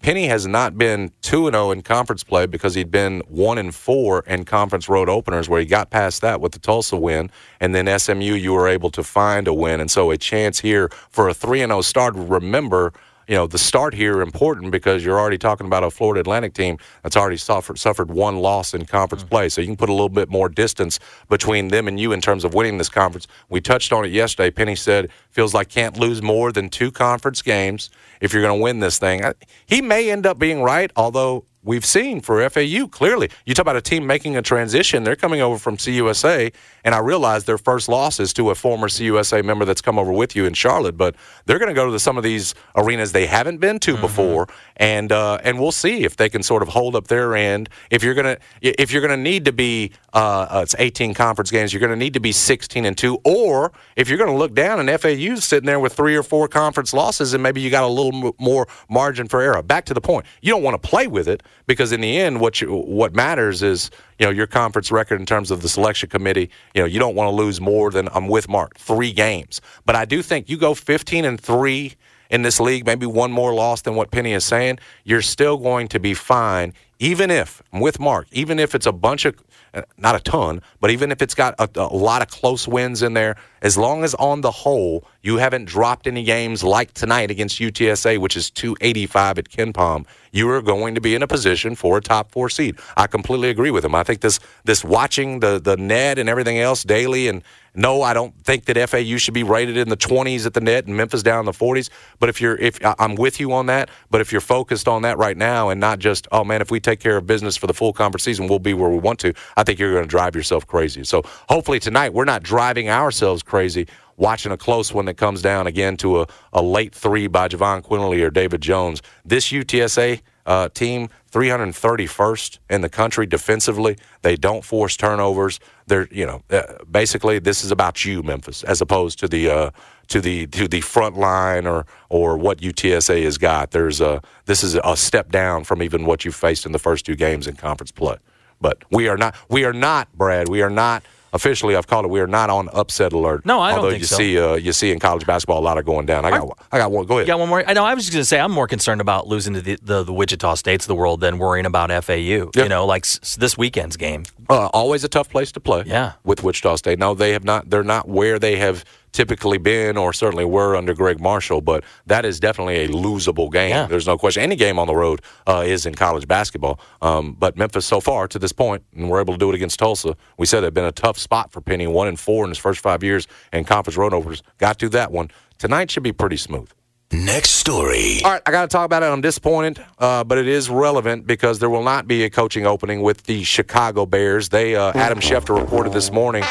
Penny has not been two and zero in conference play because he'd been one and four in conference road openers, where he got past that with the Tulsa win, and then SMU you were able to find a win, and so a chance here for a three and zero start. Remember. You know the start here important because you're already talking about a Florida Atlantic team that's already suffered suffered one loss in conference mm-hmm. play, so you can put a little bit more distance between them and you in terms of winning this conference. We touched on it yesterday. Penny said feels like can't lose more than two conference games if you're going to win this thing. I- He may end up being right, although we've seen for FAU clearly. You talk about a team making a transition. They're coming over from CUSA, and I realize their first loss is to a former CUSA member that's come over with you in Charlotte, but they're going to go to some of these arenas they haven't been to before, and uh, and we'll see if they can sort of hold up their end. If you're gonna if you're gonna need to be uh, uh, it's 18 conference games, you're going to need to be 16 and two, or if you're going to look down and FAU's sitting there with three or four conference losses, and maybe you got a little m- more margin for error. Back to the point, you don't want to play with it because in the end, what you what matters is you know your conference record in terms of the selection committee. You know you don't want to lose more than I'm with Mark three games, but I do think you go 15 and three in this league, maybe one more loss than what Penny is saying, you're still going to be fine, even if, I'm with Mark, even if it's a bunch of, uh, not a ton, but even if it's got a, a lot of close wins in there, as long as on the whole you haven't dropped any games like tonight against UTSA, which is 285 at KenPom, you are going to be in a position for a top four seed. I completely agree with him. I think this this watching the the net and everything else daily, and no, I don't think that FAU should be rated in the 20s at the net and Memphis down in the 40s. But if you're if I'm with you on that, but if you're focused on that right now and not just oh man, if we take care of business for the full conference season, we'll be where we want to. I think you're going to drive yourself crazy. So hopefully tonight we're not driving ourselves crazy watching a close one that comes down again to a, a late three by Jahvon Quinerly or David Jones. This UTSA uh, team, 331st in the country defensively. They don't force turnovers. They're, you know, uh, basically this is about you, Memphis, as opposed to the uh, to the to the front line or or what UTSA has got. There's a this is a step down from even what you faced in the first two games in conference play. But we are not we are not Brad. We are not officially. I've called it. We are not on upset alert. No, I don't Although think you so. see uh, you see in college basketball a lot of going down. I got I got one. Go ahead. You got one more? I know. I was just going to say I'm more concerned about losing to the, the, the Wichita States of the world than worrying about FAU. Yeah. You know, like s- this weekend's game. Uh, always a tough place to play. Yeah. With Wichita State. No, they have not. They're not where they have typically been, or certainly were under Gregg Marshall. But that is definitely a losable game. Yeah. There's no question. Any game on the road uh, is in college basketball. Um, but Memphis, so far to this point, and we're able to do it against Tulsa. We said it'd been a tough spot for Penny. One and four in his first five years and conference road overs. Got through that one. Tonight should be pretty smooth. Next story. All right, I got to talk about it. I'm disappointed, uh, but it is relevant because there will not be a coaching opening with the Chicago Bears. They uh, Adam Schefter reported this morning.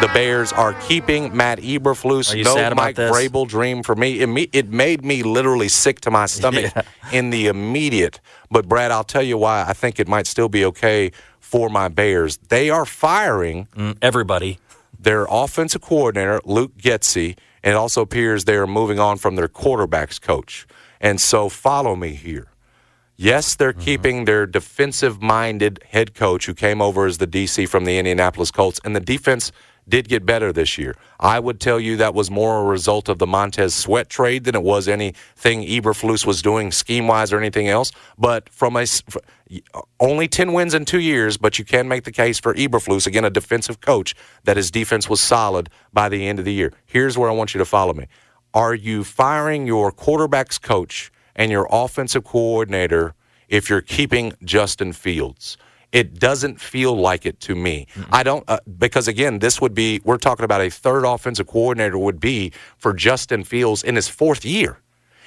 The Bears are keeping Matt Eberflus. Are you no Mike this? Vrabel dream for me. It, me. it made me literally sick to my stomach [LAUGHS] in the immediate. But Brad, I'll tell you why I think it might still be okay for my Bears. They are firing Mm, everybody. their offensive coordinator, Luke Getsy, and it also appears they are moving on from their quarterbacks coach. And so follow me here. Yes, they're Mm-hmm. keeping their defensive minded head coach who came over as the DC from the Indianapolis Colts, and the defense did get better this year. I would tell you that was more a result of the Montez Sweat trade than it was anything Eberflus was doing scheme wise or anything else. But from a only 10 wins in two years, but you can make the case for Eberflus, again, a defensive coach, that his defense was solid by the end of the year. Here's where I want you to follow me. Are you firing your quarterback's coach and your offensive coordinator if you're keeping Justin Fields? It doesn't feel like it to me. I don't uh, because again, this would be we're talking about a third offensive coordinator would be for Justin Fields in his fourth year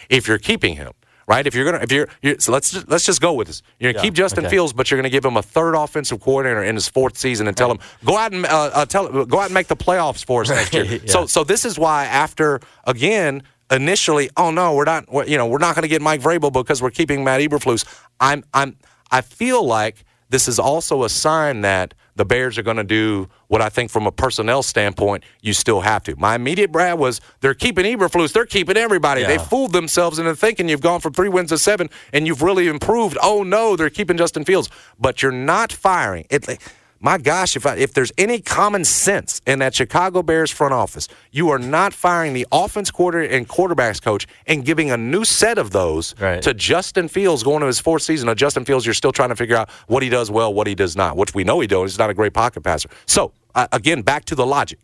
if you're keeping him. Right, if you're gonna, if you're, you're so let's just, let's just go with this. You're gonna Yeah, keep Justin okay. Fields, but you're gonna give him a third offensive coordinator in his fourth season and tell him go out and uh, uh, tell go out and make the playoffs for us next year. Right, [LAUGHS] So so this is why after again initially, oh no, we're not we're, you know we're not going to get Mike Vrabel because we're keeping Matt Eberflus. I'm I'm I feel like this is also a sign that the Bears are going to do what I think from a personnel standpoint you still have to. My immediate brad was they're keeping Eberflus, they're keeping everybody. Yeah. They fooled themselves into thinking you've gone from three wins to seven and you've really improved. Oh no, they're keeping Justin Fields, but you're not firing it. My gosh, if I, if there's any common sense in that Chicago Bears front office, you are not firing the offense quarter and quarterbacks coach and giving a new set of those Right. to Justin Fields going to his fourth season. Of Justin Fields, you're still trying to figure out what he does well, what he does not, which we know he does. He's not a great pocket passer. So uh, again, back to the logic.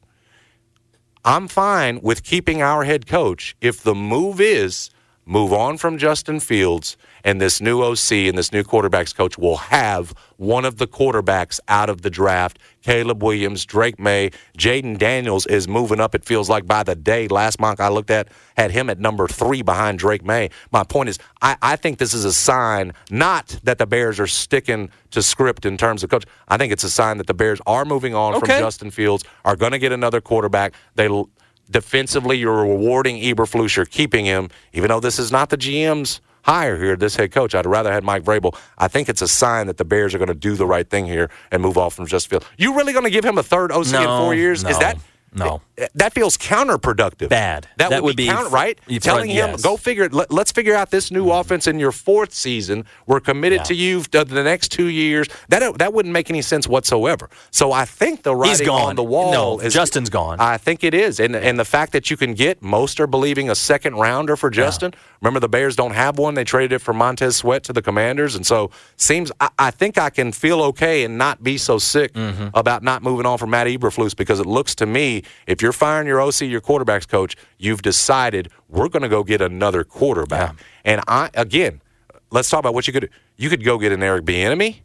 I'm fine with keeping our head coach if the move is move on from Justin Fields and this new OC and this new quarterbacks coach will have one of the quarterbacks out of the draft. Caleb Williams, Drake Maye, Jayden Daniels is moving up, it feels like by the day. Last month I looked at had him at number three behind Drake Maye. My point is I, I think this is a sign not that the Bears are sticking to script in terms of coach. I think it's a sign that the Bears are moving on from Justin Fields, are going to get another quarterback. They defensively, you're rewarding Eberflus, you're keeping him, even though this is not the GM's hire here, this head coach. I'd rather have Mike Vrabel. I think it's a sign that the Bears are going to do the right thing here and move off from Justin Fields. You really going to give him a third OC in four years? Is that no. That feels counterproductive. Bad. That, That would, would be, counter, right? Telling him, yes. go figure it. Let, us figure out this new offense in your fourth season. We're committed Yeah. to you to the next two years. That that wouldn't make any sense whatsoever. So I think the writing on the wall No, is Justin's gone. I think it is, and and the fact that you can get most are believing a second rounder for Justin. Remember, the Bears don't have one; they traded it for Montez Sweat to the Commanders, and so seems I, I think I can feel okay and not be so sick Mm-hmm. about not moving on from Matt Eberflus because it looks to me if you're firing your OC, your quarterbacks coach, you've decided we're going to go get another quarterback. And I again, let's talk about what you could you could go get an Eric Bieniemy.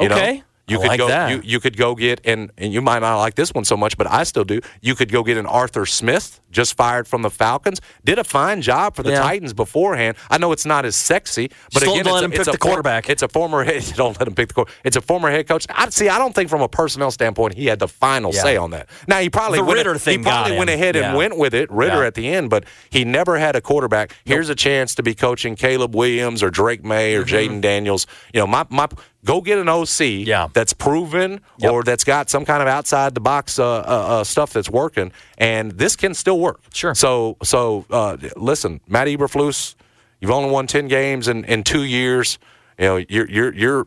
You know? You I could like go. that. You, you could go get and and you might not like this one so much, but I still do. You could go get an Arthur Smith, just fired from the Falcons, did a fine job for the Yeah. Titans beforehand. I know it's not as sexy, but Just don't let it's him a, pick the quarterback. It's a former. [LAUGHS] head- Don't let him pick the quarterback. It's a former head coach. I see. I don't think from a personnel standpoint he had the final Yeah. say on that. Now he probably The went, Ridder thing He probably went ahead and Yeah. went with it, Ridder at the end, but he never had a quarterback. Here's a chance to be coaching Caleb Williams or Drake Maye or mm-hmm. Jayden Daniels. You know, my my go get an OC. Yeah. that's proven Yep. or that's got some kind of outside the box uh, uh, uh, stuff that's working, and this can still work. Sure. So so uh, listen, Matt Eberflus, you've only won ten games in, in two years. You know, you're you're you're.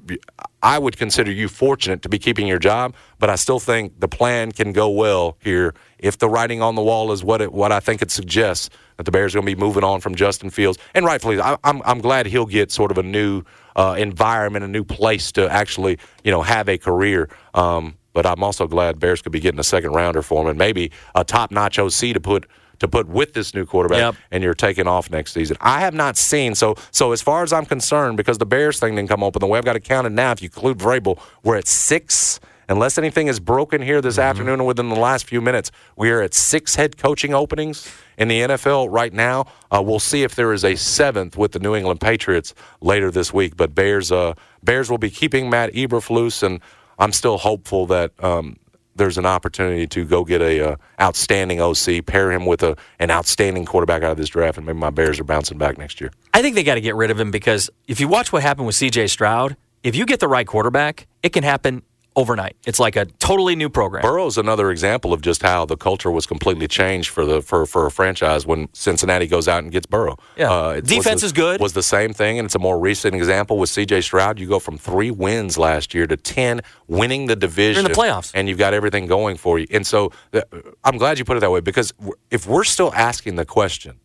I would consider you fortunate to be keeping your job, but I still think the plan can go well here if the writing on the wall is what it what I think it suggests that the Bears are going to be moving on from Justin Fields, and rightfully, I, I'm I'm glad he'll get sort of a new uh, environment, a new place to actually you know have a career. Um, but I'm also glad Bears could be getting a second rounder for him, and maybe a top notch OC to put to put with this new quarterback Yep. and you're taking off next season. I have not seen so so as far as I'm concerned, because the Bears thing didn't come open the way I've got it counted now. If you include Vrabel, we're at six. Unless anything is broken here this afternoon or within the last few minutes, we are at six head coaching openings in the NFL right now. Uh, we'll see if there is a seventh with the New England Patriots later this week. But Bears, uh, Bears will be keeping Matt Eberflus, and I'm still hopeful that um, there's an opportunity to go get a uh, outstanding OC, pair him with a an outstanding quarterback out of this draft, and maybe my Bears are bouncing back next year. I think they got to get rid of him because if you watch what happened with C.J. Stroud, if you get the right quarterback, it can happen overnight. It's like a totally new program. Burrow's another example of just how the culture was completely changed for the for, for a franchise when Cincinnati goes out and gets Burrow. Yeah. Uh, Defense the- is good. Was the same thing, and it's a more recent example with C.J. Stroud. You go from three wins last year to ten, winning the division, You're in the playoffs. and you've got everything going for you. And so, the, I'm glad you put it that way because if we're still asking the question,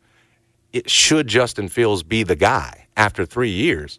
it should Justin Fields be the guy after three years?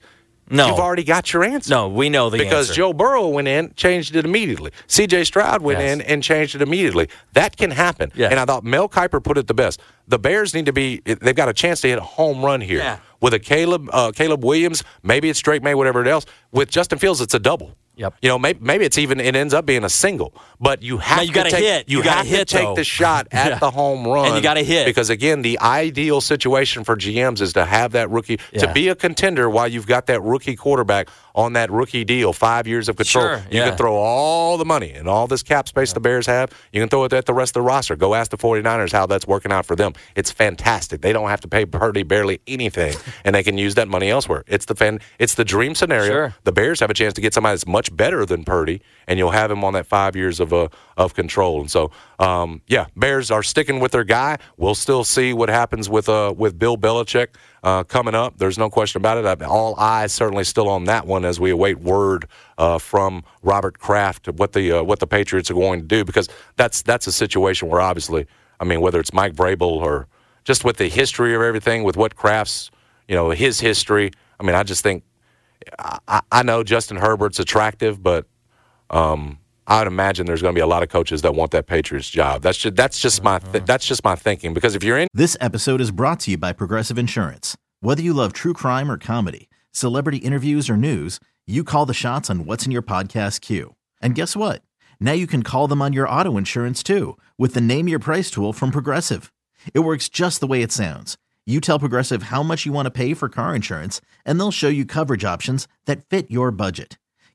No. You've already got your answer. No, we know the because answer. Joe Burrow went in, changed it immediately. C.J. Stroud went Yes. in and changed it immediately. That can happen. Yes. And I thought Mel Kiper put it the best. The Bears need to be. They've got a chance to hit a home run here Yeah. with a Caleb uh, Caleb Williams. Maybe it's Drake Maye, whatever it else. With Justin Fields, it's a double. Yep. You know, maybe, maybe it's even it ends up being a single. But you have you to gotta take, hit. You, You gotta have hit, to take though. the shot [LAUGHS] at Yeah. the home run, And you gotta hit. because again, the ideal situation for GMs is to have that rookie to be a contender while you've got that rookie quarterback on that rookie deal, five years of control. Sure, You yeah. can throw all the money and all this cap space the Bears have. You can throw it at the rest of the roster. Go ask the 49ers how that's working out for them. It's fantastic. They don't have to pay Purdy barely anything, [LAUGHS] and they can use that money elsewhere. It's the fan. It's the dream scenario. Sure. The Bears have a chance to get somebody that's much better than Purdy, and you'll have him on that five years of uh, of control. And so, um, yeah, Bears are sticking with their guy. We'll still see what happens with uh, with Bill Belichick uh, coming up. There's no question about it. All eyes certainly still on that one as we await word uh, from Robert Kraft of what the uh, what the Patriots are going to do because that's that's a situation where obviously, I mean, whether it's Mike Vrabel or just with the history of everything, with what Kraft's you know his history. I mean, I just think I, I know Justin Herbert's attractive, but um, I would imagine there's going to be a lot of coaches that want that Patriots job. That's just that's just my uh-huh. th- that's just my thinking because if you're in This episode is brought to you by Progressive Insurance. Whether you love true crime or comedy, celebrity interviews or news, you call the shots on what's in your podcast queue. And guess what? Now you can call them on your auto insurance too with the Name Your Price tool from Progressive. It works just the way it sounds. You tell Progressive how much you want to pay for car insurance, and they'll show you coverage options that fit your budget.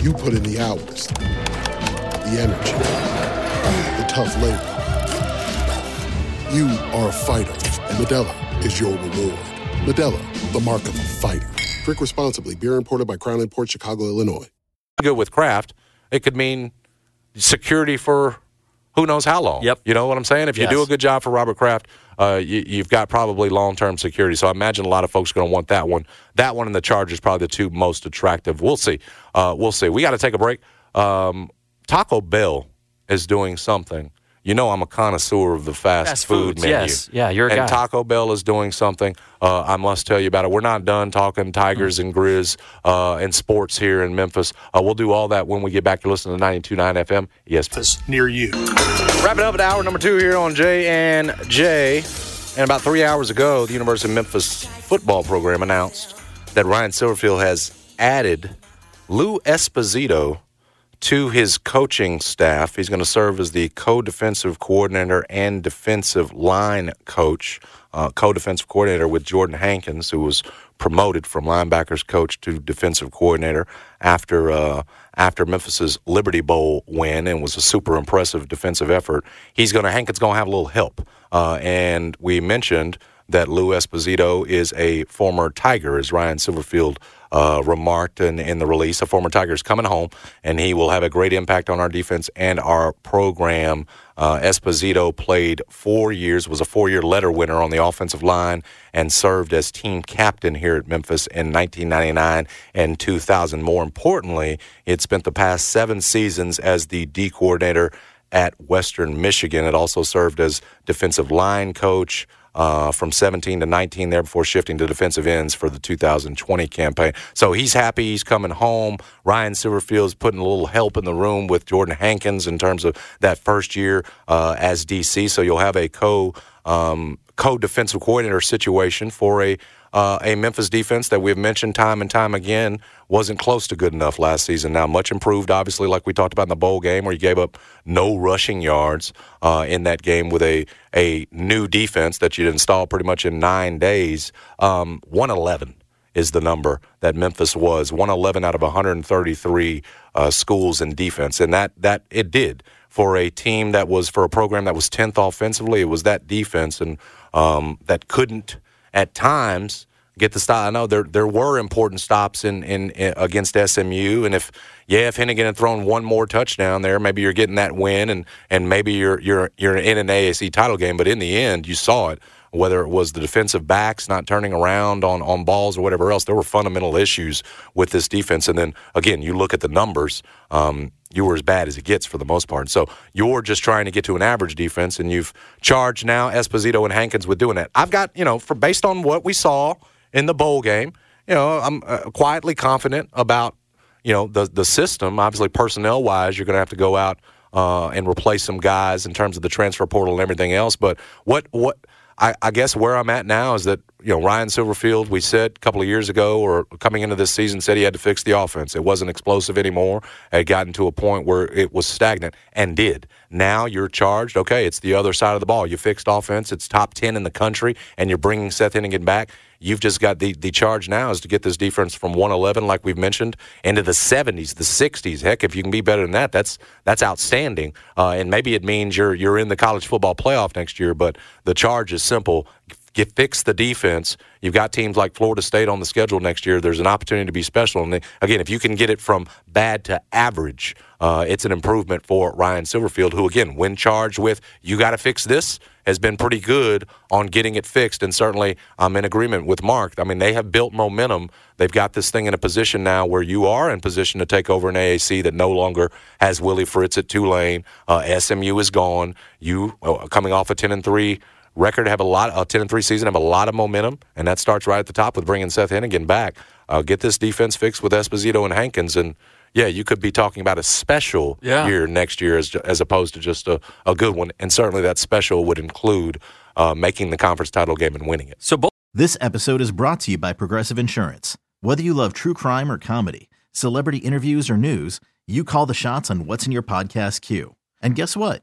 You put in the hours, the energy, the tough labor. You are a fighter, and Modelo is your reward. Modelo, the mark of a fighter. Drink responsibly. Beer imported by Crown Port Chicago, Illinois. good with Kraft, it could mean security for who knows how long. Yep. You know what I'm saying? If you do a good job for Robert Kraft, uh, you, you've got probably long term security. So I imagine a lot of folks are going to want that one. That one and the Chargers probably the two most attractive. We'll see. Uh, we'll see. We got to take a break. Um, Taco Bell is doing something. You know, I'm a connoisseur of the fast, Fast food foods, menu. yes. Yeah, you're a and guy. Taco Bell is doing something. Uh, I must tell you about it. We're not done talking Tigers and Grizz uh, and sports here in Memphis. Uh, we'll do all that when we get back to listen to 92.9 FM ESPN. near you. Wrapping up at hour number two here on J and J. And about three hours ago, the University of Memphis football program announced that Ryan Silverfield has added Lou Esposito to his coaching staff. He's going to serve as the co-defensive coordinator and defensive line coach, uh, co-defensive coordinator with Jordan Hankins, who was promoted from linebackers coach to defensive coordinator after uh, after Memphis's Liberty Bowl win and was a super impressive defensive effort. He's going to Hankins going to have a little help, uh, and we mentioned that Lou Esposito is a former Tiger, as Ryan Silverfield uh, remarked in, in the release. A former Tiger is coming home, and he will have a great impact on our defense and our program. Uh, Esposito played four years, was a four-year letter winner on the offensive line, and served as team captain here at Memphis in 1999 and 2000. More importantly, it spent the past seven seasons as the D coordinator at Western Michigan. It also served as defensive line coach uh, from 17 to 19 there before shifting to defensive ends for the 2020 campaign. So he's happy he's coming home. Ryan Silverfield's putting a little help in the room with Jordan Hankins in terms of that first year uh, as DC. So you'll have a co um, co defensive coordinator situation for a uh, a Memphis defense that we've mentioned time and time again wasn't close to good enough last season. Now, much improved, obviously, like we talked about in the bowl game, where you gave up no rushing yards uh, in that game with a a new defense that you'd installed pretty much in nine days. Um, 111 is the number that Memphis was 111 out of 133 uh, schools in defense, and that that it did for a team that was for a program that was 10th offensively. It was that defense and um, that couldn't at times get the stop. I know there there were important stops in, in, in, against SMU, and if yeah, if Henigan had thrown one more touchdown there, maybe you're getting that win, and and maybe you're you're you're in an AAC title game. But in the end, you saw it. Whether it was the defensive backs not turning around on, on balls or whatever else, there were fundamental issues with this defense. And then again, you look at the numbers. Um, you were as bad as it gets for the most part. So you're just trying to get to an average defense, and you've charged now Esposito and Hankins with doing that. I've got, you know, for based on what we saw in the bowl game, you know, I'm uh, quietly confident about, you know, the the system. Obviously, personnel wise, you're going to have to go out uh, and replace some guys in terms of the transfer portal and everything else. But what what I, I, guess where I'm at now is that you know Ryan Silverfield. We said a couple of years ago, or coming into this season, said he had to fix the offense. It wasn't explosive anymore. It had gotten to a point where it was stagnant, and did. Now you're charged. Okay, it's the other side of the ball. You fixed offense. It's top ten in the country, and you're bringing Seth Henigan back. You've just got the, the charge now is to get this defense from 111, like we've mentioned, into the 70s, the 60s. Heck, if you can be better than that, that's that's outstanding. Uh, and maybe it means you're you're in the college football playoff next year. But the charge is simple: get fix the defense. You've got teams like Florida State on the schedule next year. There's an opportunity to be special. And again, if you can get it from bad to average, uh, it's an improvement for Ryan Silverfield, who again, when charged with you got to fix this, has been pretty good on getting it fixed. And certainly, I'm in agreement with Mark. I mean, they have built momentum. They've got this thing in a position now where you are in position to take over an AAC that no longer has Willie Fritz at Tulane. Uh, SMU is gone. You uh, coming off a 10 and three record have a lot a 10 and 3 season have a lot of momentum and that starts right at the top with bringing Seth Henigan back. Uh, get this defense fixed with Esposito and Hankins and yeah you could be talking about a special yeah. year next year as, as opposed to just a, a good one and certainly that special would include uh, making the conference title game and winning it. So both this episode is brought to you by Progressive Insurance. Whether you love true crime or comedy celebrity interviews or news you call the shots on what's in your podcast queue. And guess what